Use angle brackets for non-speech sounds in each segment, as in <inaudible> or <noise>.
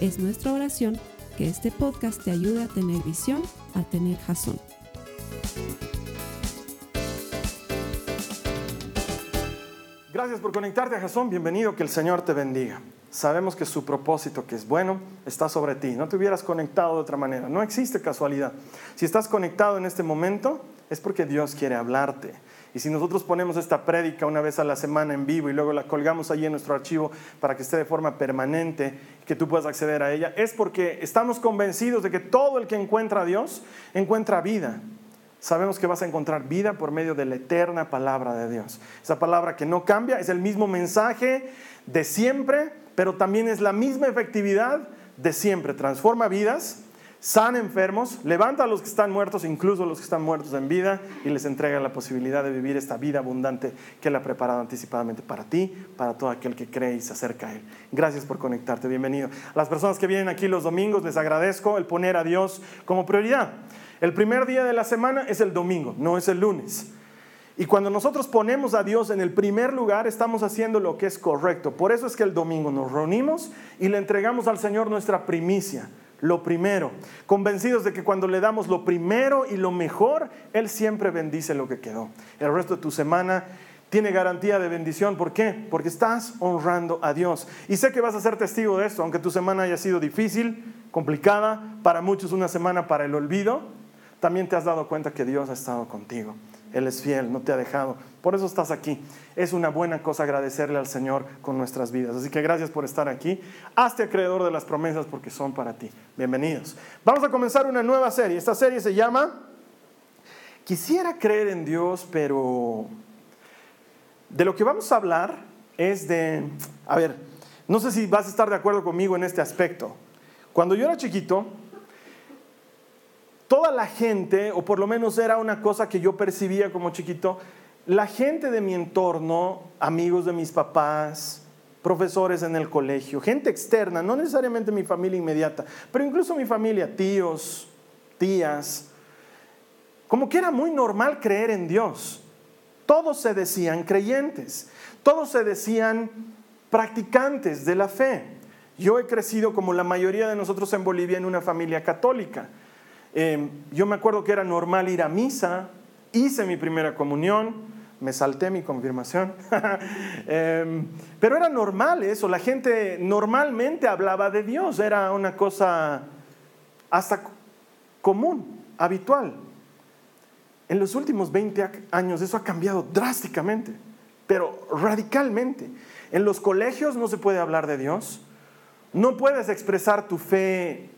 Es nuestra oración que este podcast te ayude a tener visión, a tener jazón. Gracias por conectarte a Jasón. Bienvenido, que el Señor te bendiga. Sabemos que su propósito, que es bueno, está sobre ti. No te hubieras conectado de otra manera. No existe casualidad. Si estás conectado en este momento, es porque Dios quiere hablarte. Y si nosotros ponemos esta prédica una vez a la semana en vivo y luego la colgamos allí en nuestro archivo para que esté de forma permanente, que tú puedas acceder a ella, es porque estamos convencidos de que todo el que encuentra a Dios encuentra vida sabemos que vas a encontrar vida por medio de la eterna palabra de Dios. Esa palabra que no cambia, es el mismo mensaje de siempre, pero también es la misma efectividad de siempre. Transforma vidas, sana enfermos, levanta a los que están muertos, incluso los que están muertos en vida, y les entrega la posibilidad de vivir esta vida abundante que Él ha preparado anticipadamente para ti, para todo aquel que cree y se acerca a Él. Gracias por conectarte, bienvenido. A las personas que vienen aquí los domingos, les agradezco el poner a Dios como prioridad. El primer día de la semana es el domingo, no es el lunes. Y cuando nosotros ponemos a Dios en el primer lugar, estamos haciendo lo que es correcto. Por eso es que el domingo nos reunimos y le entregamos al Señor nuestra primicia, lo primero, convencidos de que cuando le damos lo primero y lo mejor, Él siempre bendice lo que quedó. El resto de tu semana tiene garantía de bendición. ¿Por qué? Porque estás honrando a Dios. Y sé que vas a ser testigo de esto, aunque tu semana haya sido difícil, complicada, para muchos una semana para el olvido también te has dado cuenta que Dios ha estado contigo. Él es fiel, no te ha dejado. Por eso estás aquí. Es una buena cosa agradecerle al Señor con nuestras vidas. Así que gracias por estar aquí. Hazte acreedor de las promesas porque son para ti. Bienvenidos. Vamos a comenzar una nueva serie. Esta serie se llama Quisiera creer en Dios, pero de lo que vamos a hablar es de, a ver, no sé si vas a estar de acuerdo conmigo en este aspecto. Cuando yo era chiquito, toda la gente, o por lo menos era una cosa que yo percibía como chiquito, la gente de mi entorno, amigos de mis papás, profesores en el colegio, gente externa, no necesariamente mi familia inmediata, pero incluso mi familia, tíos, tías, como que era muy normal creer en Dios. Todos se decían creyentes, todos se decían practicantes de la fe. Yo he crecido como la mayoría de nosotros en Bolivia en una familia católica. Em, yo me acuerdo que era normal ir a misa, hice mi primera comunión, me salté mi confirmación, <laughs> em, pero era normal eso, la gente normalmente hablaba de Dios, era una cosa hasta común, habitual. En los últimos 20 años eso ha cambiado drásticamente, pero radicalmente. En los colegios no se puede hablar de Dios, no puedes expresar tu fe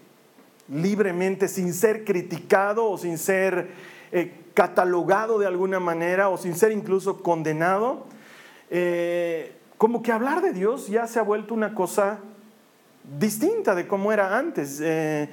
libremente sin ser criticado o sin ser eh, catalogado de alguna manera o sin ser incluso condenado. Eh, como que hablar de Dios ya se ha vuelto una cosa distinta de cómo era antes. Eh,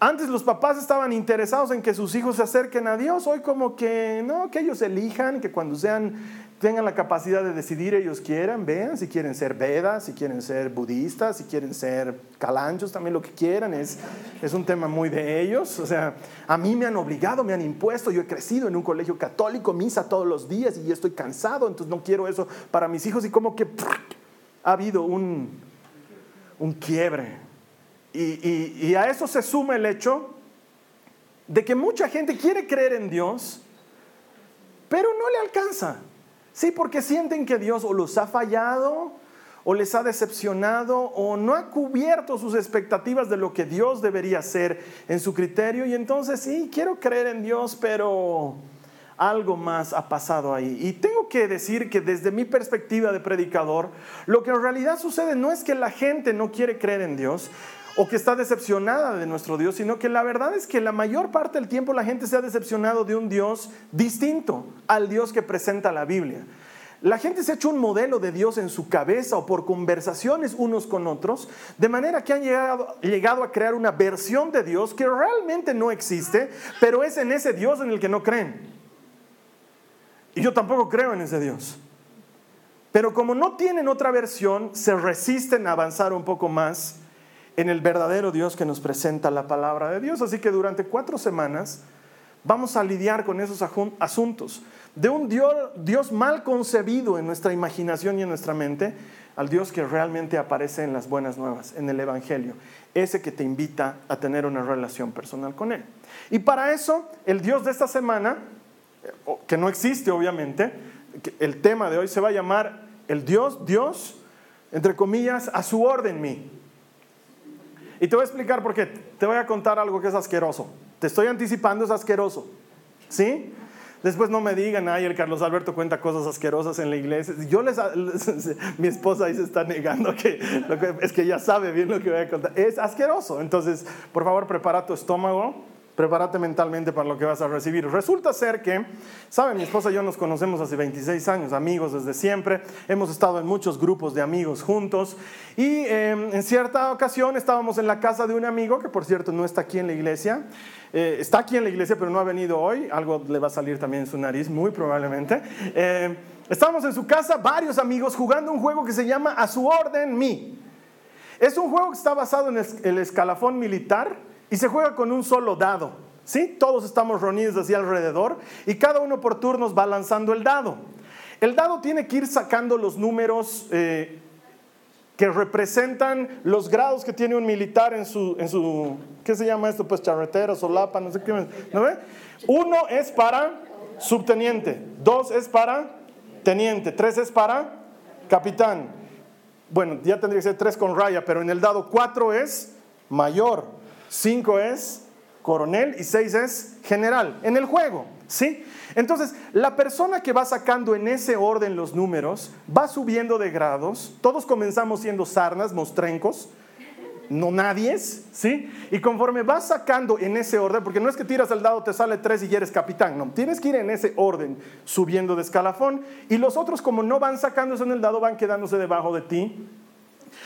antes los papás estaban interesados en que sus hijos se acerquen a Dios, hoy como que no, que ellos elijan, que cuando sean tengan la capacidad de decidir ellos quieran, vean si quieren ser Vedas, si quieren ser budistas, si quieren ser calanchos, también lo que quieran, es, es un tema muy de ellos. O sea, a mí me han obligado, me han impuesto, yo he crecido en un colegio católico, misa todos los días y estoy cansado, entonces no quiero eso para mis hijos y como que ha habido un, un quiebre. Y, y a eso se suma el hecho de que mucha gente quiere creer en Dios, pero no le alcanza. Sí, porque sienten que Dios o los ha fallado o les ha decepcionado o no ha cubierto sus expectativas de lo que Dios debería ser en su criterio. Y entonces sí, quiero creer en Dios, pero algo más ha pasado ahí. Y tengo que decir que desde mi perspectiva de predicador, lo que en realidad sucede no es que la gente no quiere creer en Dios, o que está decepcionada de nuestro Dios, sino que la verdad es que la mayor parte del tiempo la gente se ha decepcionado de un Dios distinto al Dios que presenta la Biblia. la gente se ha hecho un modelo de Dios en su cabeza o por conversaciones unos con otros, de manera que han llegado, llegado, a crear una versión de Dios que realmente no existe, pero es en ese Dios en el que no creen. Y yo tampoco creo en ese Dios. Pero como no tienen otra versión, se resisten a avanzar un poco más en el verdadero Dios que nos presenta la palabra de Dios. Así que durante cuatro semanas vamos a lidiar con esos asuntos de un Dios, mal concebido en nuestra imaginación y en nuestra mente, al Dios que realmente aparece en las buenas nuevas, en el Evangelio, ese que te invita a tener una relación personal con Él. Y para eso, el Dios de esta semana, eh, que no existe obviamente, el tema de hoy se va a llamar el Dios, Dios, entre comillas, a su orden mí. Y te voy a explicar por qué. Te voy a contar algo que es asqueroso. Te estoy anticipando, es asqueroso. ¿Sí? Después no me digan, ay, el Carlos Alberto cuenta cosas asquerosas en la iglesia. Yo les, mi esposa ahí se está negando que, es que ya sabe bien lo que voy a contar. Es asqueroso. Entonces, por favor, prepara tu estómago, prepárate mentalmente para lo que vas a recibir. Resulta ser que, saben, mi esposa y yo nos conocemos hace 26 años, amigos desde siempre. Hemos estado en muchos grupos de amigos juntos. Y em, en cierta ocasión estábamos en la casa de un amigo, que por cierto no está aquí en la iglesia. Eh, está aquí en la iglesia, pero no ha venido hoy. Algo le va a salir también en su nariz, muy probablemente. Eh, estábamos en su casa, varios amigos, jugando un juego que se llama A su orden, mi. Es un juego que está basado en el escalafón militar y se juega con un solo dado. ¿sí? Todos estamos reunidos así alrededor y cada uno por turnos va lanzando el dado. El dado tiene que ir sacando los números eh, que representan los grados que tiene un militar en su, en su ¿qué se llama esto? Pues charretera, solapa, no sé qué. ¿No ve? Uno es para subteniente, dos es para teniente, tres es para capitán. Bueno, ya tendría que ser tres con raya, pero en el dado cuatro es mayor, cinco es coronel y seis es general en el juego. ¿Sí? Entonces, la persona que va sacando en ese orden los números va subiendo de grados. Todos comenzamos siendo sarnas, mostrencos, no nadies, ¿sí? Y conforme vas sacando en ese orden, porque no es que tiras el dado, te sale tres y eres capitán, no, tienes que ir en ese orden, subiendo de escalafón, y los otros como no van sacándose en el dado, van quedándose debajo de ti,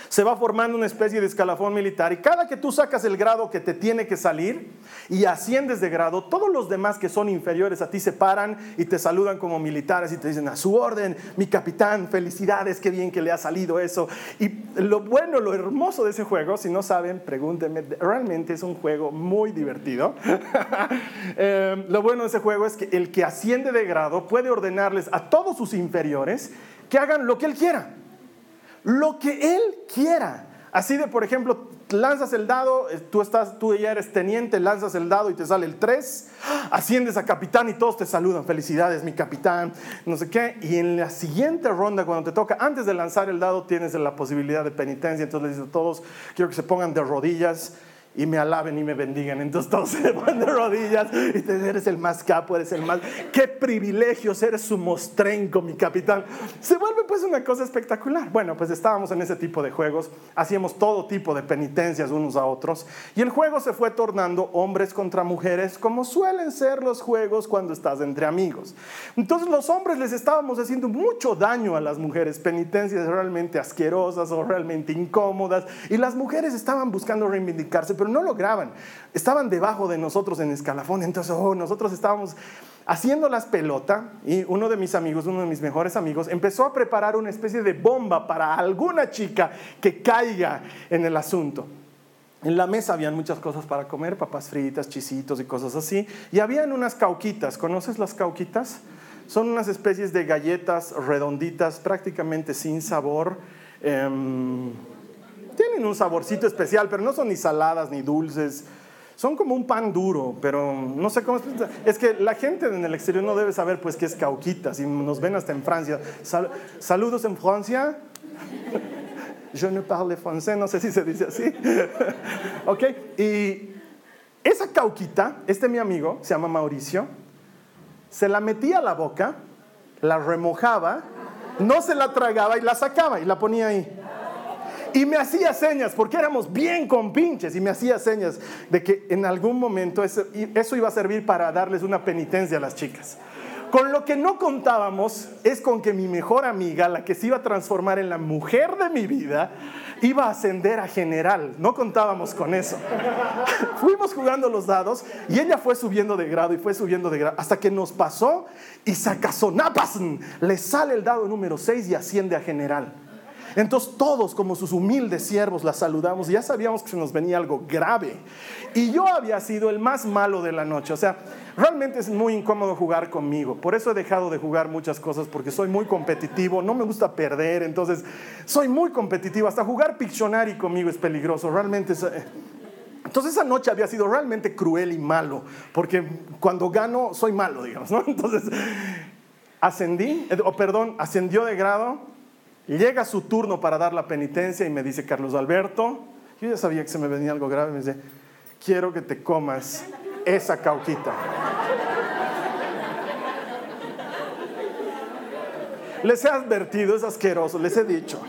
se va formando una especie de escalafón militar y cada que tú sacas el grado que te tiene que salir y asciendes de grado, todos los demás que son inferiores a ti se paran y te saludan como militares y te dicen a su orden, mi capitán, felicidades, qué bien que le ha salido eso. Y lo bueno, lo hermoso de ese juego, si no saben, pregúntenme, realmente es un juego muy divertido. <laughs> Eh, lo bueno de ese juego es que el que asciende de grado puede ordenarles a todos sus inferiores que hagan lo que él quiera lo que Él quiera. Así de, por ejemplo, lanzas el dado, eh, tú, estás, tú ya eres teniente, lanzas el dado y te sale el 3, asciendes a capitán y todos te saludan, felicidades mi capitán, no sé qué, y en la siguiente ronda cuando te toca, antes de lanzar el dado tienes la posibilidad de penitencia, entonces le dices a todos, quiero que se pongan de rodillas y me alaben y me bendigan. Entonces todos <laughs> se ponen de rodillas y te eres el más capo, eres el más... ¡Qué privilegio ser su mostrenco, mi capitán! Se vuelve pues una cosa espectacular. Bueno, pues estábamos en ese tipo de juegos, hacíamos todo tipo de penitencias unos a otros y el juego se fue tornando hombres contra mujeres como suelen ser los juegos cuando estás entre amigos. Entonces los hombres les estábamos haciendo mucho daño a las mujeres, penitencias realmente asquerosas o realmente incómodas y las mujeres estaban buscando reivindicarse, pero no lograban. Estaban debajo de nosotros en escalafón, entonces oh, nosotros estábamos haciendo las pelota y uno de mis amigos, uno de mis mejores amigos, empezó a preparar una especie de bomba para alguna chica que caiga en el asunto. En la mesa habían muchas cosas para comer, papas fritas, chisitos y cosas así. Y habían unas cauquitas. ¿Conoces las cauquitas? Son unas especies de galletas redonditas, prácticamente sin sabor. Em, tienen un saborcito especial, pero no son ni saladas ni dulces. Son como un pan duro, pero no sé cómo es. Es que la gente en el exterior no debe saber pues qué es cauquita, si nos ven hasta en Francia. saludos en Francia. <laughs> Je ne parle français, no sé si se dice así. <laughs> ok, y esa cauquita, este mi amigo, se llama Mauricio, se la metía a la boca, la remojaba, no se la tragaba y la sacaba y la ponía ahí. Y me hacía señas, porque éramos bien compinches, y me hacía señas de que en algún momento eso, iba a servir para darles una penitencia a las chicas. Con lo que no contábamos es con que mi mejor amiga, la que se iba a transformar en la mujer de mi vida, iba a ascender a general. No contábamos con eso. <laughs> Fuimos jugando los dados y ella fue subiendo de grado y fue subiendo de grado hasta que nos pasó y napas Le sale el dado número 6 y asciende a general. Entonces todos como sus humildes siervos la saludamos y ya sabíamos que se nos venía algo grave. Y yo había sido el más malo de la noche. O sea, realmente es muy incómodo jugar conmigo. Por eso he dejado de jugar muchas cosas porque soy muy competitivo, no me gusta perder. Entonces, soy muy competitivo. Hasta jugar Pictionary conmigo es peligroso. Realmente eh, Entonces esa noche había sido realmente cruel y malo, porque cuando gano soy malo, digamos, ¿no? <laughs> Entonces ascendí, eh, o perdón, ascendió de grado, llega su turno para dar la penitencia y me dice, Carlos Alberto, yo ya sabía que se me venía algo grave, me dice, quiero que te comas esa cauquita. Les he advertido, es asqueroso, les he dicho.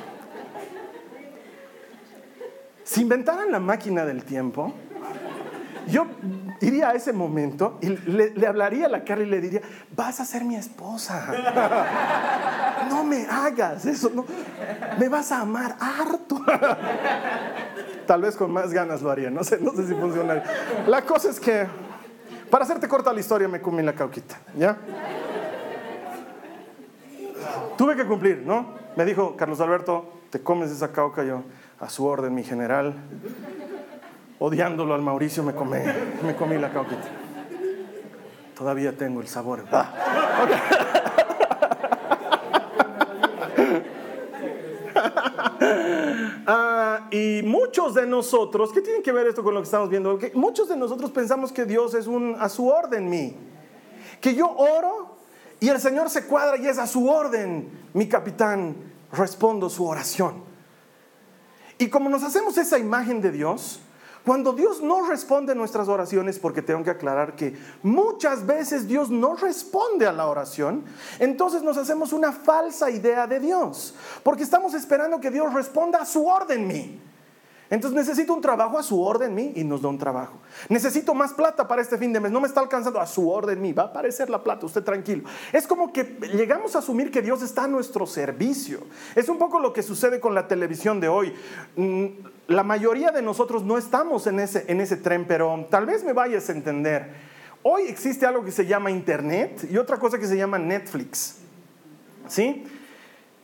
Si inventaran la máquina del tiempo, yo iría a ese momento y le, hablaría a la cara y le diría, vas a ser mi esposa. No me hagas eso, no, me vas a amar harto. Tal vez con más ganas lo haría, no sé, no sé si funcionaría. La cosa es que, para hacerte corta la historia, me comí la cauquita, ¿ya? Tuve que cumplir, ¿no? Me dijo, Carlos Alberto, te comes esa cauca, yo, a su orden, mi general. Odiándolo al Mauricio, me comí, me comí la cauquita. Todavía tengo el sabor. <laughs> Ah, y muchos de nosotros, ¿qué tiene que ver esto con lo que estamos viendo? Muchos de nosotros pensamos que Dios es un a su orden mí. Que yo oro y el Señor se cuadra y es a su orden, mi capitán, respondo su oración. Y como nos hacemos esa imagen de Dios, cuando Dios no responde nuestras oraciones, porque tengo que aclarar que muchas veces Dios no responde a la oración, entonces nos hacemos una falsa idea de Dios, porque estamos esperando que Dios responda a su orden mí. Entonces necesito un trabajo a su orden mí y nos da un trabajo. Necesito más plata para este fin de mes, no me está alcanzando a su orden mí, va a aparecer la plata, usted tranquilo. Es como que llegamos a asumir que Dios está a nuestro servicio. Es un poco lo que sucede con la televisión de hoy. Mm, la mayoría de nosotros no estamos en ese, en ese tren, pero tal vez me vayas a entender. Hoy existe algo que se llama Internet y otra cosa que se llama Netflix. ¿Sí?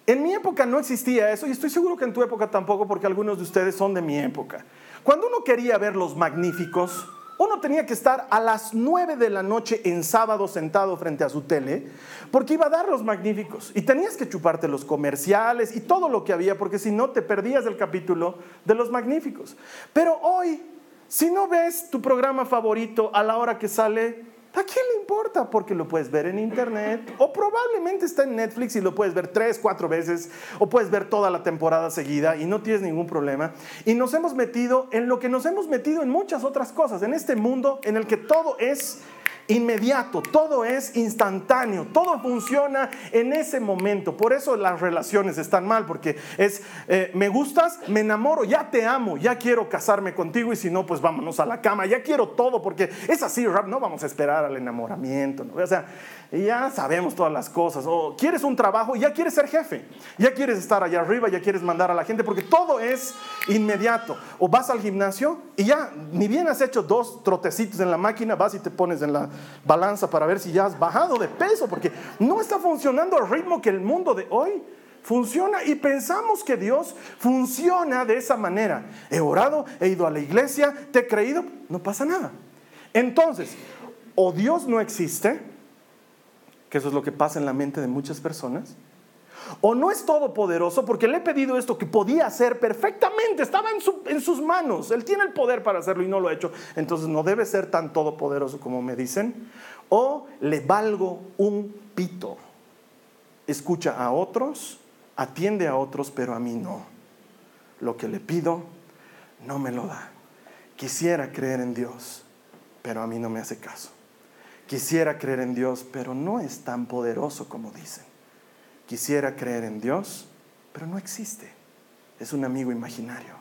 En mi época no existía eso y estoy seguro que en tu época tampoco porque algunos de ustedes son de mi época. Cuando uno quería ver los magníficos, uno tenía que estar a las 9 de la noche en sábado sentado frente a su tele porque iba a dar los magníficos y tenías que chuparte los comerciales y todo lo que había porque si no te perdías el capítulo de los magníficos. Pero hoy, si no ves tu programa favorito a la hora que sale, ¿A quién le importa? Porque lo puedes ver en internet o probablemente está en Netflix y lo puedes ver tres, cuatro veces o puedes ver toda la temporada seguida y no tienes ningún problema. Y nos hemos metido en lo que nos hemos metido en muchas otras cosas, en este mundo en el que todo es inmediato, todo es instantáneo, todo funciona en ese momento. Por eso las relaciones están mal, porque es, eh, me gustas, me enamoro, ya te amo, ya quiero casarme contigo y si no, pues vámonos a la cama, ya quiero todo, porque es así, rap, no vamos a esperar al enamoramiento. O sea, ya sabemos todas las cosas. O quieres un trabajo ya quieres ser jefe, ya quieres estar allá arriba, ya quieres mandar a la gente, porque todo es inmediato. O vas al gimnasio y ya, ni bien has hecho dos trotecitos en la máquina, vas y te pones en la balanza para ver si ya has bajado de peso, porque no está funcionando al ritmo que el mundo de hoy funciona y pensamos que Dios funciona de esa manera. He orado, he ido a la iglesia, te he creído, no pasa nada. Entonces, o Dios no existe, que eso es lo que pasa en la mente de muchas personas, o no es todopoderoso porque le he pedido esto que podía hacer perfectamente, estaba en, sus manos, él tiene el poder para hacerlo y no lo ha hecho, entonces no debe ser tan todopoderoso como me dicen, o le valgo un pito, escucha a otros, atiende a otros, pero a mí no. Lo que le pido no me lo da. Quisiera creer en Dios, pero a mí no me hace caso. Quisiera creer en Dios, pero no es tan poderoso como dicen. Quisiera creer en Dios, pero no existe. Es un amigo imaginario.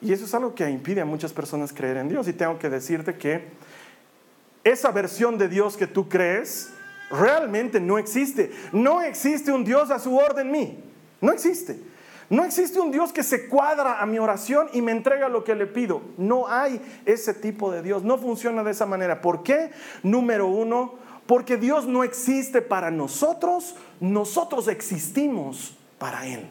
Y eso es algo que impide a muchas personas creer en Dios. Y tengo que decirte que esa versión de Dios que tú crees Realmente no existe. No existe un Dios a su orden mí. No existe. No existe un Dios que se cuadra a mi oración y me entrega lo que le pido. No hay ese tipo de Dios. No funciona de esa manera. ¿Por qué? Número uno, porque Dios no existe para nosotros, nosotros existimos para Él.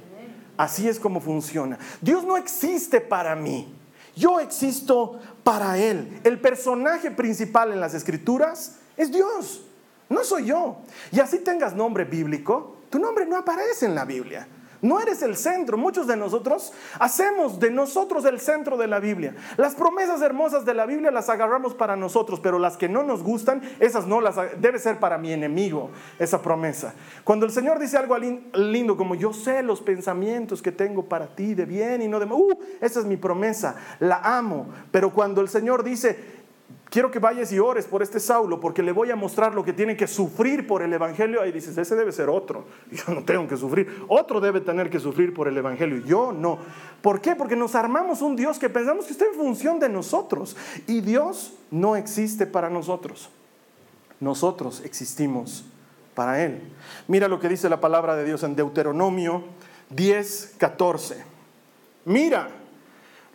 Así es como funciona. Dios no existe para mí. Yo existo para Él. El personaje principal en las escrituras es Dios. No soy yo. Y así tengas nombre bíblico, tu nombre no aparece en la Biblia. No eres el centro. Muchos de nosotros hacemos de nosotros el centro de la Biblia. Las promesas hermosas de la Biblia las agarramos para nosotros, pero las que no nos gustan, esas no las debe ser para mi enemigo esa promesa. Cuando el Señor dice algo lindo como yo sé los pensamientos que tengo para ti de bien y no de mal, uh, esa es mi promesa, la amo. Pero cuando el Señor dice quiero que vayas y ores por este Saulo porque le voy a mostrar lo que tiene que sufrir por el Evangelio. Ahí dices, ese debe ser otro. <laughs> Yo no tengo que sufrir. Otro debe tener que sufrir por el Evangelio. Yo no. ¿Por qué? Porque nos armamos un Dios que pensamos que está en función de nosotros. Y Dios no existe para nosotros. Nosotros existimos para Él. Mira lo que dice la palabra de Dios en Deuteronomio 10, 14. Mira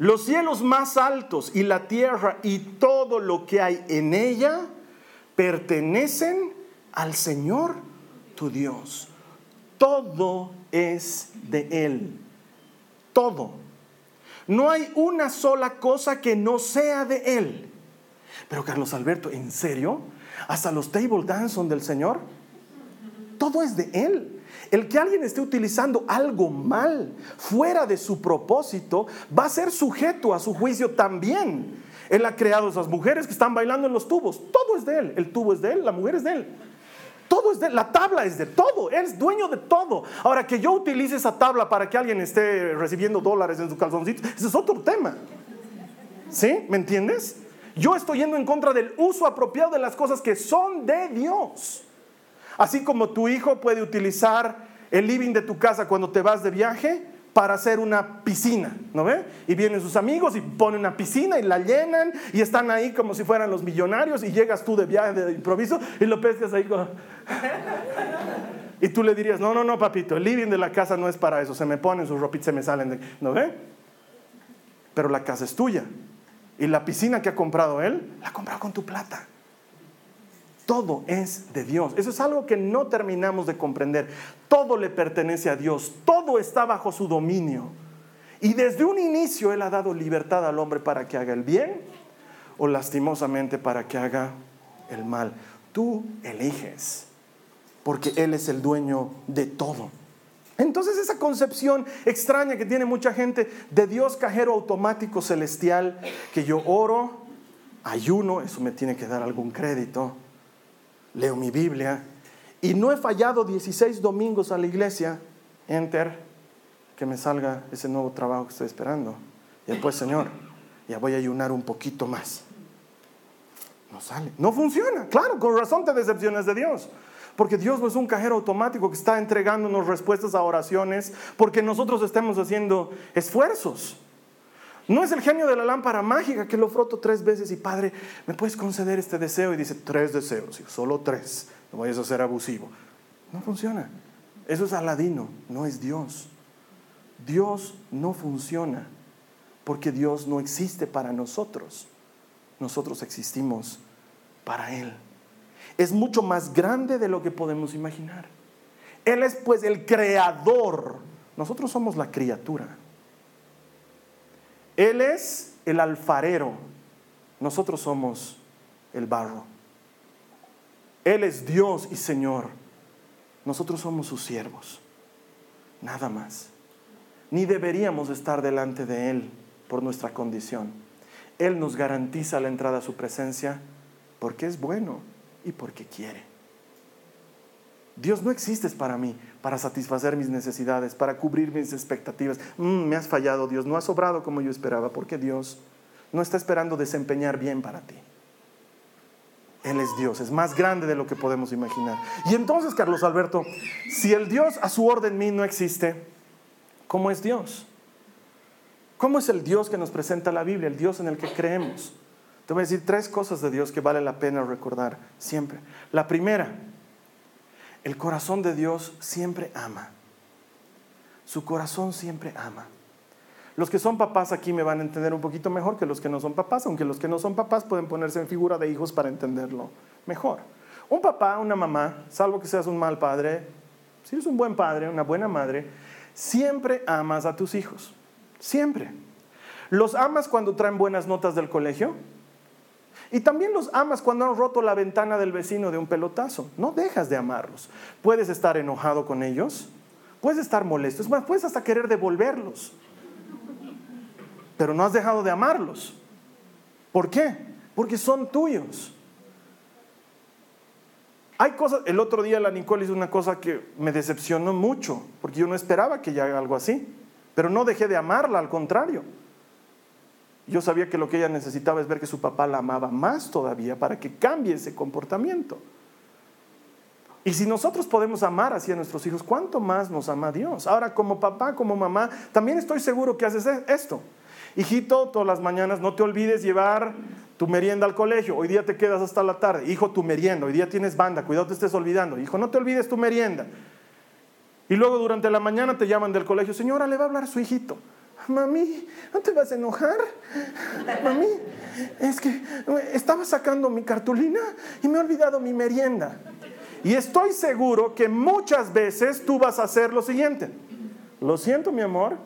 los cielos más altos y la tierra y todo lo que hay en ella pertenecen al Señor tu Dios. Todo es de Él. Todo. No hay una sola cosa que no sea de Él. Pero Carlos Alberto, ¿en serio? ¿Hasta los table dance son del Señor? Todo es de Él. El que alguien esté utilizando algo mal, fuera de su propósito, va a ser sujeto a su juicio también. Él ha creado esas mujeres que están bailando en los tubos. Todo es de él. El tubo es de él, la mujer es de él. Todo es de él, la tabla es de todo, él es dueño de todo. Ahora, que yo utilice esa tabla para que alguien esté recibiendo dólares en su calzoncito, ese es otro tema. ¿Sí? ¿Me entiendes? Yo estoy yendo en contra del uso apropiado de las cosas que son de Dios. Así como tu hijo puede utilizar el living de tu casa cuando te vas de viaje para hacer una piscina, ¿no ve? Y vienen sus amigos y ponen una piscina y la llenan y están ahí como si fueran los millonarios y llegas tú de viaje de improviso y lo pescas ahí <laughs> Y tú le dirías, no, no, no, papito, el living de la casa no es para eso, se me ponen sus ropitas, se me salen, de... ¿no ve? Pero la casa es tuya. Y la piscina que ha comprado él, la ha comprado con tu plata. Todo es de Dios. Eso es algo que no terminamos de comprender. Todo le pertenece a Dios. Todo está bajo su dominio. Y desde un inicio Él ha dado libertad al hombre para que haga el bien o lastimosamente para que haga el mal. Tú eliges, porque Él es el dueño de todo. Entonces esa concepción extraña que tiene mucha gente de Dios cajero automático celestial, que yo oro, ayuno, eso me tiene que dar algún crédito, leo mi Biblia y no he fallado 16 domingos a la iglesia, enter, que me salga ese nuevo trabajo que estoy esperando. Y después, Señor, ya voy a ayunar un poquito más. No sale, no funciona. Claro, con razón te decepcionas de Dios. Porque Dios no es un cajero automático que está entregándonos respuestas a oraciones porque nosotros estemos haciendo esfuerzos. No es el genio de la lámpara mágica que lo froto tres veces y Padre, ¿me puedes conceder este deseo? Y dice, tres deseos, solo tres, no vayas a ser abusivo. No funciona. Eso es Aladino, no es Dios. Dios no funciona porque Dios no existe para nosotros. Nosotros existimos para Él. Es mucho más grande de lo que podemos imaginar. Él es pues el creador. Nosotros somos la criatura. Él es el alfarero, nosotros somos el barro. Él es Dios y Señor, nosotros somos sus siervos, nada más. Ni deberíamos estar delante de Él por nuestra condición. Él nos garantiza la entrada a su presencia porque es bueno y porque quiere. Dios no existes para mí, para satisfacer mis necesidades, para cubrir mis expectativas. Mm, me has fallado, Dios, no has obrado como yo esperaba, porque Dios no está esperando desempeñar bien para ti. Él es Dios, es más grande de lo que podemos imaginar. Y entonces, Carlos Alberto, si el Dios a su orden mí no existe, ¿cómo es Dios? ¿Cómo es el Dios que nos presenta la Biblia, el Dios en el que creemos? Te voy a decir tres cosas de Dios que vale la pena recordar siempre. La primera, El corazón de Dios siempre ama. Su corazón siempre ama. Los que son papás aquí me van a entender un poquito mejor que los que no son papás, aunque los que no son papás pueden ponerse en figura de hijos para entenderlo mejor. Un papá, una mamá, salvo que seas un mal padre, si eres un buen padre, una buena madre, siempre amas a tus hijos. Siempre. Los amas cuando traen buenas notas del colegio. Y también los amas cuando han roto la ventana del vecino de un pelotazo. No dejas de amarlos. Puedes estar enojado con ellos, puedes estar molesto, es más, puedes hasta querer devolverlos. Pero no has dejado de amarlos. ¿Por qué? Porque son tuyos. Hay cosas, el otro día la Nicole hizo una cosa que me decepcionó mucho, porque yo no esperaba que ella haga algo así, pero no dejé de amarla, al contrario. Yo sabía que lo que ella necesitaba es ver que su papá la amaba más todavía para que cambie ese comportamiento. Y si nosotros podemos amar así a nuestros hijos, ¿cuánto más nos ama Dios? Ahora, como papá, como mamá, también estoy seguro que haces e-, esto. Hijito, todas las mañanas no te olvides llevar tu merienda al colegio. Hoy día te quedas hasta la tarde. Hijo, tu merienda. Hoy día tienes banda. Cuidado, te estés olvidando. Hijo, no te olvides tu merienda. Y luego durante la mañana te llaman del colegio. Señora, le va a hablar su hijito. Mami, ¿no te vas a enojar? Mami, es que estaba sacando mi cartulina y me he olvidado mi merienda. Y estoy seguro que muchas veces tú vas a hacer lo siguiente. Lo siento, mi amor,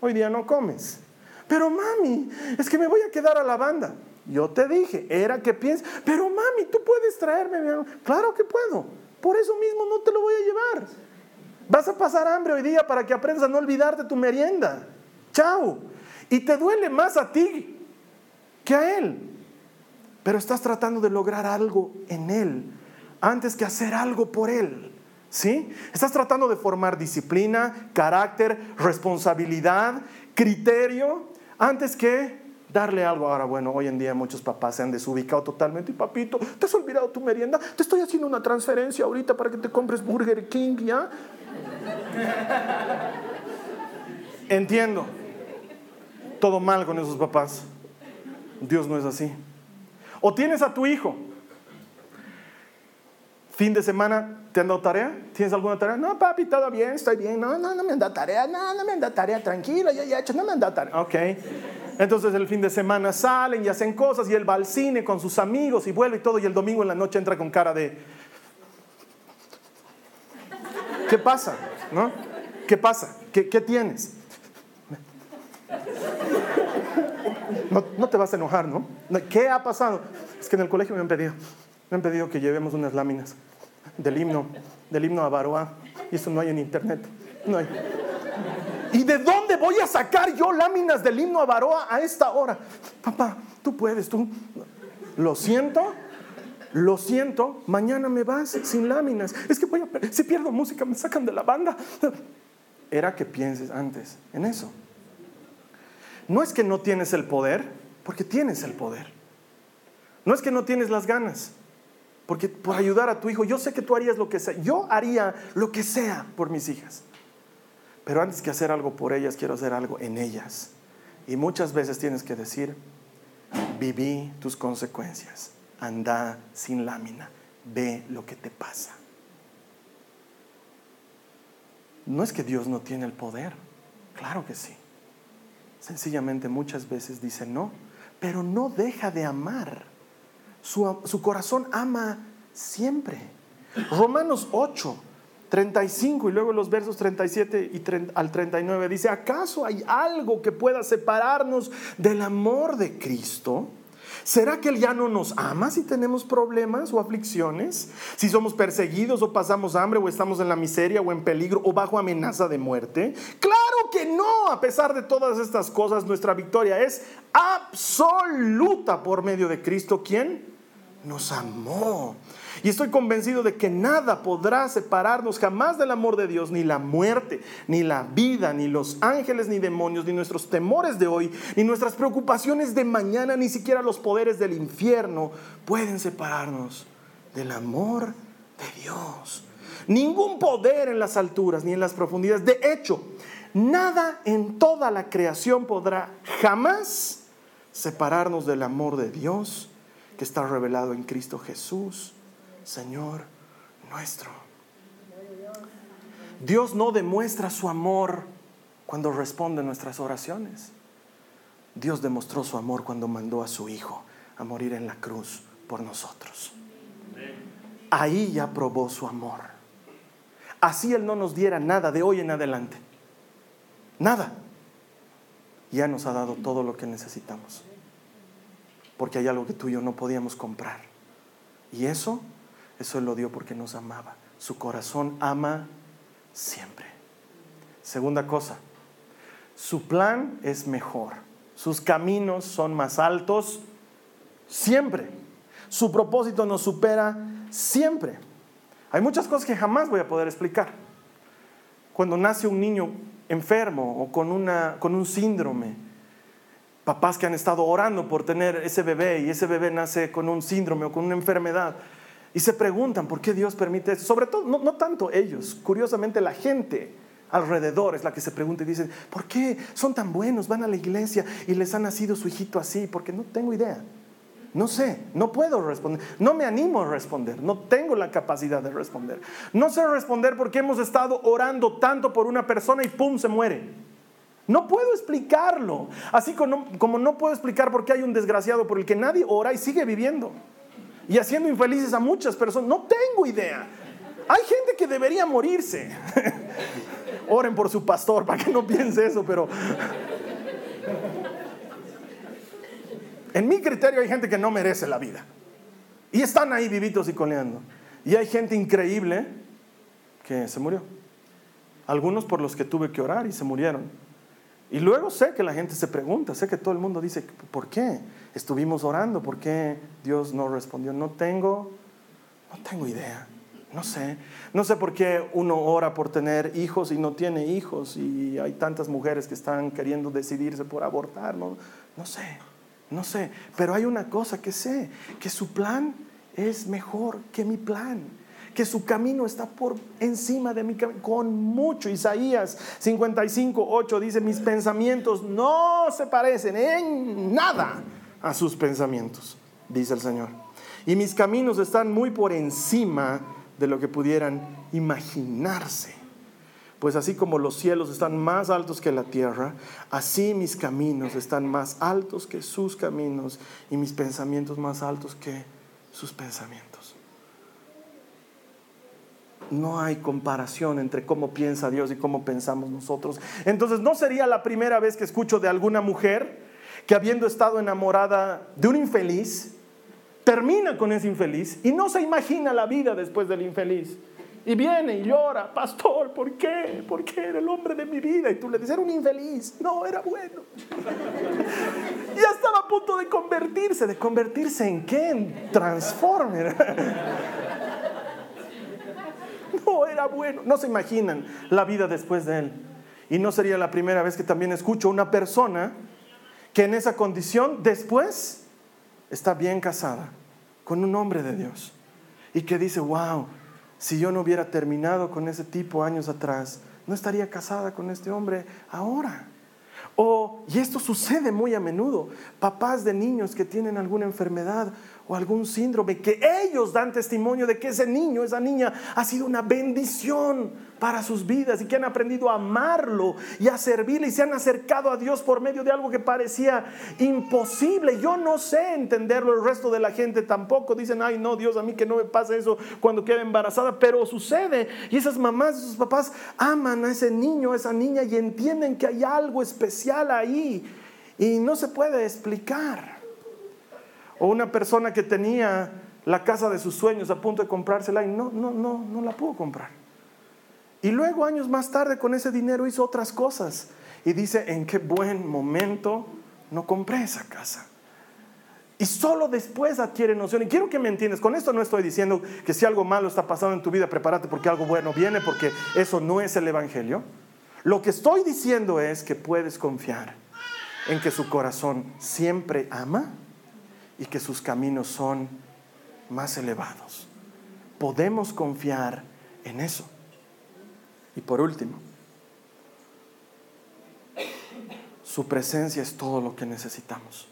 hoy día no comes. Pero mami, es que me voy a quedar a la banda. Yo te dije, era que piensas, pero mami, tú puedes traerme. Claro que puedo. Por eso mismo no te lo voy a llevar. Vas a pasar hambre hoy día para que aprendas a no olvidarte tu merienda. Y te duele más a ti que a él. Pero estás tratando de lograr algo en él antes que hacer algo por él. ¿Sí? Estás tratando de formar disciplina, carácter, responsabilidad, criterio antes que darle algo. Ahora, bueno, hoy en día muchos papás se han desubicado totalmente. Y papito, ¿te has olvidado tu merienda? Te estoy haciendo una transferencia ahorita para que te compres Burger King, ¿ya? <laughs> Entiendo. Todo mal con esos papás. Dios no es así. O tienes a tu hijo. Fin de semana, ¿te han dado tarea? ¿Tienes alguna tarea? No, papi, todo bien, estoy bien. No, no, no me han dado tarea. No, no me han dado tarea. Tranquilo, ya, ya he hecho. No me han dado tarea. Ok. Entonces el fin de semana salen y hacen cosas y él va al cine con sus amigos y vuelve y todo y el domingo en la noche entra con cara de... ¿Qué pasa? ¿No? ¿Qué pasa? ¿Qué, tienes? No, te vas a enojar, ¿no? ¿Qué ha pasado? Es que en el colegio me han pedido, me han pedido que llevemos unas láminas del himno, del himno a Baroa. Y eso no hay en internet. No hay. ¿Y de dónde voy a sacar yo láminas del himno a Baroa a esta hora? Papá, tú puedes, tú. Lo siento, lo siento, mañana me vas sin láminas. Es que voy a, si pierdo música me sacan de la banda. Era que pienses antes en eso. No es que no tienes el poder, porque tienes el poder. No es que no tienes las ganas, porque por ayudar a tu hijo, yo sé que tú harías lo que sea. Yo haría lo que sea por mis hijas. Pero antes que hacer algo por ellas, quiero hacer algo en ellas. Y muchas veces tienes que decir, viví tus consecuencias, anda sin lámina, ve lo que te pasa. No es que Dios no tiene el poder, claro que sí. Sencillamente muchas veces dice no, pero no deja de amar. Su, corazón ama siempre. Romanos 8, 35 y luego los versos 37 y al 39 dice, ¿acaso hay algo que pueda separarnos del amor de Cristo? ¿Será que Él ya no nos ama si tenemos problemas o aflicciones? Si somos perseguidos o pasamos hambre o estamos en la miseria o en peligro o bajo amenaza de muerte? Claro que no, a pesar de todas estas cosas, nuestra victoria es absoluta por medio de Cristo, quien nos amó. Y estoy convencido de que nada podrá separarnos jamás del amor de Dios, ni la muerte, ni la vida, ni los ángeles, ni demonios, ni nuestros temores de hoy, ni nuestras preocupaciones de mañana, ni siquiera los poderes del infierno pueden separarnos del amor de Dios. Ningún poder en las alturas ni en las profundidades. De hecho, nada en toda la creación podrá jamás separarnos del amor de Dios que está revelado en Cristo Jesús Señor nuestro. Dios no demuestra su amor cuando responde nuestras oraciones. Dios demostró su amor cuando mandó a su Hijo a morir en la cruz por nosotros. Ahí ya probó su amor. Así Él no nos diera nada de hoy en adelante. Nada. Ya nos ha dado todo lo que necesitamos. Porque hay algo que tú y yo no podíamos comprar. Y eso, eso Él lo dio porque nos amaba. Su corazón ama siempre. Segunda cosa, su plan es mejor. Sus caminos son más altos siempre. Su propósito nos supera siempre. Hay muchas cosas que jamás voy a poder explicar. Cuando nace un niño enfermo o con, una, con un síndrome, papás que han estado orando por tener ese bebé y ese bebé nace con un síndrome o con una enfermedad y se preguntan por qué Dios permite eso. Sobre todo, no, no tanto ellos, curiosamente la gente alrededor es la que se pregunta y dice, ¿por qué son tan buenos? Van a la iglesia y les ha nacido su hijito así, porque no tengo idea. No sé, no puedo responder, no me animo a responder, no tengo la capacidad de responder. No sé responder porque hemos estado orando tanto por una persona y ¡pum! se muere. No puedo explicarlo, así como, como no puedo explicar por qué hay un desgraciado por el que nadie ora y sigue viviendo y haciendo infelices a muchas personas. No tengo idea. Hay gente que debería morirse. <laughs> Oren por su pastor para que no piense eso, pero en mi criterio hay gente que no merece la vida. Y están ahí vivitos y coleando. Y hay gente increíble que se murió. Algunos por los que tuve que orar y se murieron. Y luego sé que la gente se pregunta, sé que todo el mundo dice, ¿por qué? Estuvimos orando, ¿por qué Dios no respondió? No tengo, no tengo idea, no sé. No sé por qué uno ora por tener hijos y no tiene hijos y hay tantas mujeres que están queriendo decidirse por abortar, no, no sé, no sé. Pero hay una cosa que sé, que su plan es mejor que mi plan que su camino está por encima de mi camino, con mucho. Isaías 55, 8 dice, mis pensamientos no se parecen en nada a sus pensamientos, dice el Señor. Y mis caminos están muy por encima de lo que pudieran imaginarse. Pues así como los cielos están más altos que la tierra, así mis caminos están más altos que sus caminos y mis pensamientos más altos que sus pensamientos no hay comparación entre cómo piensa Dios y cómo pensamos nosotros. Entonces, no sería la primera vez que escucho de alguna mujer que habiendo estado enamorada de un infeliz, termina con ese infeliz y no se imagina la vida después del infeliz. Y viene y llora, pastor, ¿por qué? ¿Por qué era el hombre de mi vida? Y tú le dices, era un infeliz. No, era bueno. <laughs> ya estaba a punto de convertirse. ¿De convertirse en qué? En Transformer. <laughs> No, era bueno. No se imaginan la vida después de él. Y no sería la primera vez que también escucho una persona que en esa condición después está bien casada con un hombre de Dios. Y que dice, wow, si yo no hubiera terminado con ese tipo años atrás, no estaría casada con este hombre ahora. O, y esto sucede muy a menudo, papás de niños que tienen alguna enfermedad o algún síndrome, que ellos dan testimonio de que ese niño, esa niña ha sido una bendición para sus vidas y que han aprendido a amarlo y a servirle y se han acercado a Dios por medio de algo que parecía imposible. Yo no sé entenderlo, el resto de la gente tampoco. Dicen, ay no, Dios, a mí que no me pase eso cuando quede embarazada, pero sucede. Y esas mamás, esos papás aman a ese niño, a esa niña y entienden que hay algo especial ahí y no se puede explicar. O una persona que tenía la casa de sus sueños a punto de comprársela y no, no, no, no la pudo comprar. Y luego años más tarde con ese dinero hizo otras cosas. Y dice, en qué buen momento no compré esa casa. Y solo después adquiere noción. Y quiero que me entiendas, con esto no estoy diciendo que si algo malo está pasando en tu vida, prepárate porque algo bueno viene, porque eso no es el Evangelio. Lo que estoy diciendo es que puedes confiar en que su corazón siempre ama y que sus caminos son más elevados. Podemos confiar en eso. Y por último, su presencia es todo lo que necesitamos.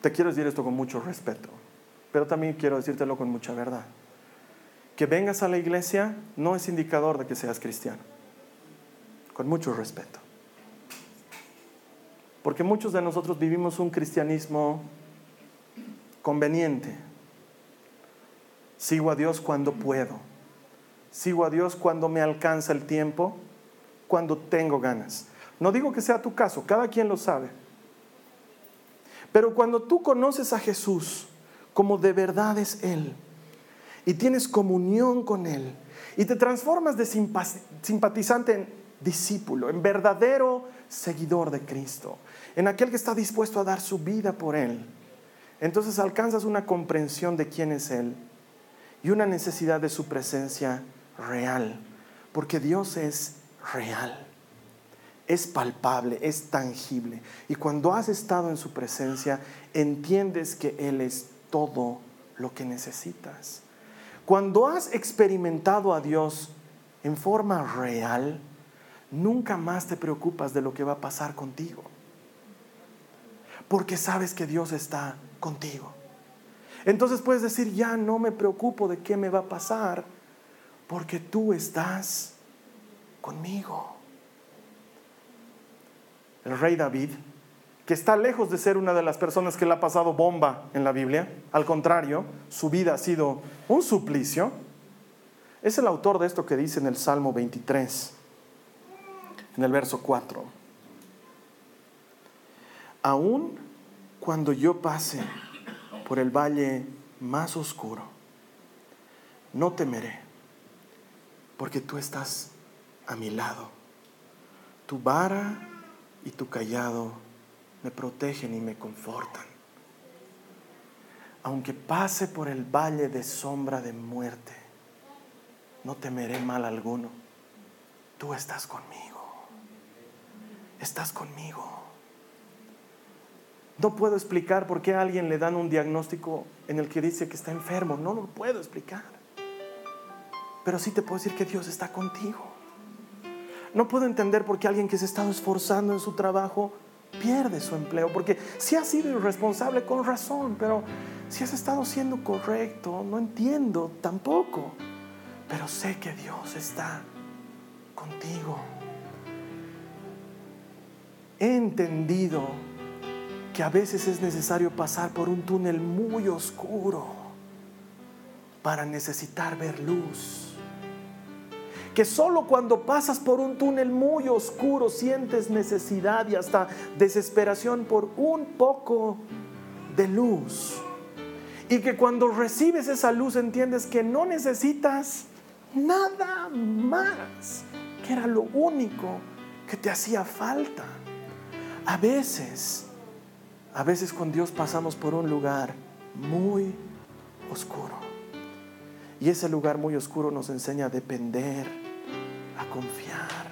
Te quiero decir esto con mucho respeto, pero también quiero decírtelo con mucha verdad. que vengas a la iglesia no es indicador de que seas cristiano. Con mucho respeto. Porque muchos de nosotros vivimos un cristianismo conveniente. Sigo a Dios cuando puedo. Sigo a Dios cuando me alcanza el tiempo, cuando tengo ganas. No digo que sea tu caso, cada quien lo sabe. Pero cuando tú conoces a Jesús como de verdad es Él y tienes comunión con Él y te transformas de simpatizante en discípulo, en verdadero seguidor de Cristo, en aquel que está dispuesto a dar su vida por Él, entonces alcanzas una comprensión de quién es Él y una necesidad de su presencia real, porque Dios es real es palpable, es tangible. Y cuando has estado en su presencia, entiendes que Él es todo lo que necesitas. Cuando has experimentado a Dios en forma real, nunca más te preocupas de lo que va a pasar contigo. Porque sabes que Dios está contigo. Entonces puedes decir, ya no me preocupo de qué me va a pasar, porque tú estás conmigo el rey David, que está lejos de ser una de las personas que le ha pasado bomba en la Biblia, al contrario, su vida ha sido un suplicio, es el autor de esto que dice en el Salmo 23, en el verso 4. Aún cuando yo pase por el valle más oscuro, no temeré, porque tú estás a mi lado. Tu vara y tu callado me protegen y me confortan. Aunque pase por el valle de sombra de muerte, no temeré mal alguno. Tú estás conmigo. Estás conmigo. No puedo explicar por qué a alguien le dan un diagnóstico en el que dice que está enfermo. No lo puedo explicar. Pero sí te puedo decir que Dios está contigo. No puedo entender por qué alguien que se ha estado esforzando en su trabajo pierde su empleo, porque si has sido irresponsable con razón, pero si has estado siendo correcto, no entiendo tampoco, pero sé que Dios está contigo. He entendido que a veces es necesario pasar por un túnel muy oscuro para necesitar ver luz que solo cuando pasas por un túnel muy oscuro sientes necesidad y hasta desesperación por un poco de luz. Y que cuando recibes esa luz entiendes que no necesitas nada más, que era lo único que te hacía falta. A veces, a veces con Dios pasamos por un lugar muy oscuro. Y ese lugar muy oscuro nos enseña a depender a confiar,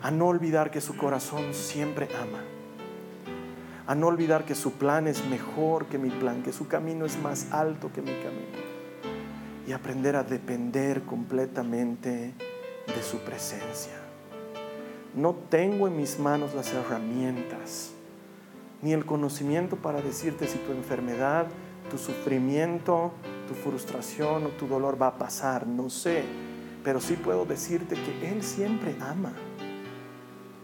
a no olvidar que su corazón siempre ama, a no olvidar que su plan es mejor que mi plan, que su camino es más alto que mi camino y aprender a depender completamente de su presencia. No tengo en mis manos las herramientas ni el conocimiento para decirte si tu enfermedad, tu sufrimiento, tu frustración o tu dolor va a pasar. No sé pero sí puedo decirte que Él siempre ama.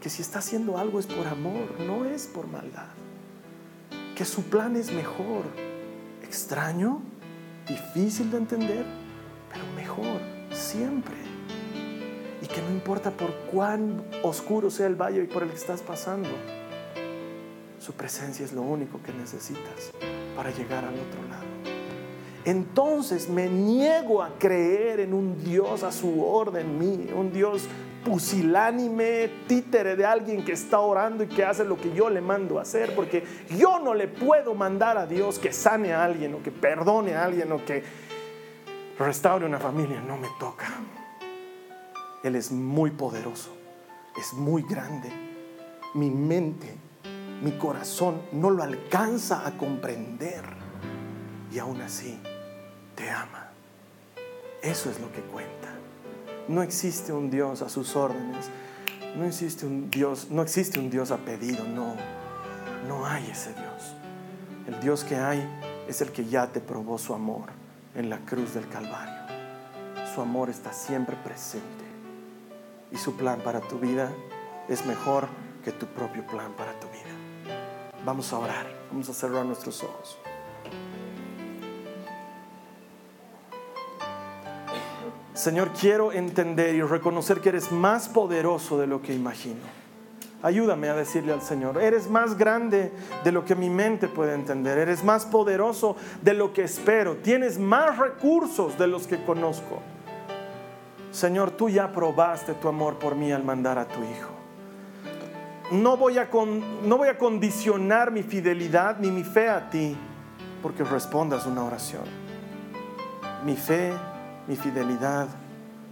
Que si está haciendo algo es por amor, no es por maldad. Que su plan es mejor. Extraño, difícil de entender, pero mejor, siempre. Y que no importa por cuán oscuro sea el valle por el que estás pasando, su presencia es lo único que necesitas para llegar al otro lado entonces me niego a creer en un Dios a su orden mí, un Dios pusilánime, títere de alguien que está orando y que hace lo que yo le mando a hacer, porque yo no le puedo mandar a Dios que sane a alguien o que perdone a alguien o que restaure una familia, no me toca. Él es muy poderoso, es muy grande. Mi mente, mi corazón no lo alcanza a comprender y aún así te ama. Eso es lo que cuenta. No existe un Dios a sus órdenes. No existe un Dios, no existe un Dios a pedido, no. No hay ese Dios. El Dios que hay es el que ya te probó su amor en la cruz del Calvario. su amor está siempre presente y su plan para tu vida es mejor que tu propio plan para. Vamos a orar, vamos a cerrar nuestros ojos. Señor, quiero entender y reconocer que eres más poderoso de lo que imagino. Ayúdame a decirle al Señor, eres más grande de lo que mi mente puede entender, eres más poderoso de lo que espero, tienes más recursos de los que conozco. Señor, tú ya probaste tu amor por mí al mandar a tu Hijo. No voy a, no voy a condicionar mi fidelidad ni mi fe a ti porque respondas una oración. Mi fe mi fidelidad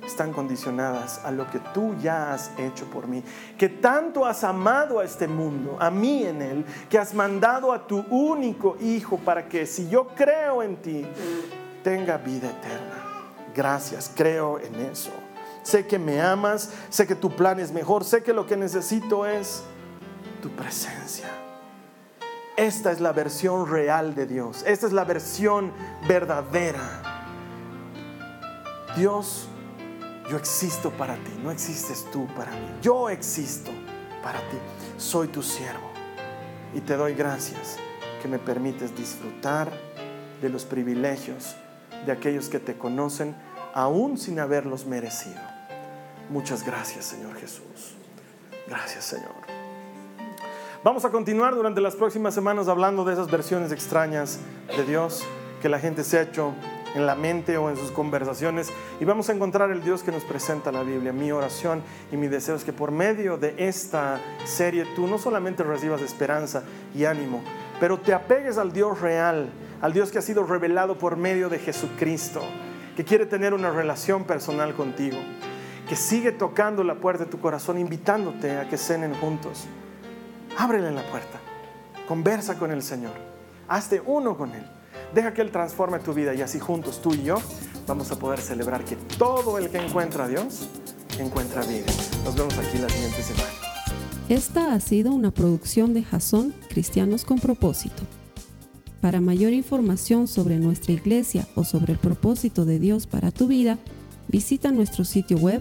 están condicionadas a lo que tú ya has hecho por mí. Que tanto has amado a este mundo, a mí en él, que has mandado a tu único Hijo para que si yo creo en ti, tenga vida eterna. Gracias, creo en eso. Sé que me amas, sé que tu plan es mejor, sé que lo que necesito es tu presencia. Esta es la versión real de Dios, esta es la versión verdadera Dios, yo existo para ti, no existes tú para mí. Yo existo para ti. Soy tu siervo y te doy gracias que me permites disfrutar de los privilegios de aquellos que te conocen aún sin haberlos merecido. Muchas gracias, Señor Jesús. Gracias, Señor. Vamos a continuar durante las próximas semanas hablando de esas versiones extrañas de Dios que la gente se ha hecho en la mente o en sus conversaciones y vamos a encontrar el Dios que nos presenta la Biblia. Mi oración y mi deseo es que por medio de esta serie tú no solamente recibas esperanza y ánimo, pero te apegues al Dios real, al Dios que ha sido revelado por medio de Jesucristo, que quiere tener una relación personal contigo, que sigue tocando la puerta de tu corazón, invitándote a que cenen juntos. Ábrele la puerta, conversa con el Señor, hazte uno con Él. Deja que Él transforme tu vida y así juntos tú y yo vamos a poder celebrar que todo el que encuentra a Dios encuentra vida. Nos vemos aquí la siguiente semana. Esta ha sido una producción de Jason Cristianos con Propósito. Para mayor información sobre nuestra iglesia o sobre el propósito de Dios para tu vida, visita nuestro sitio web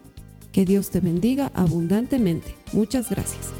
Que Dios te bendiga abundantemente. Muchas gracias.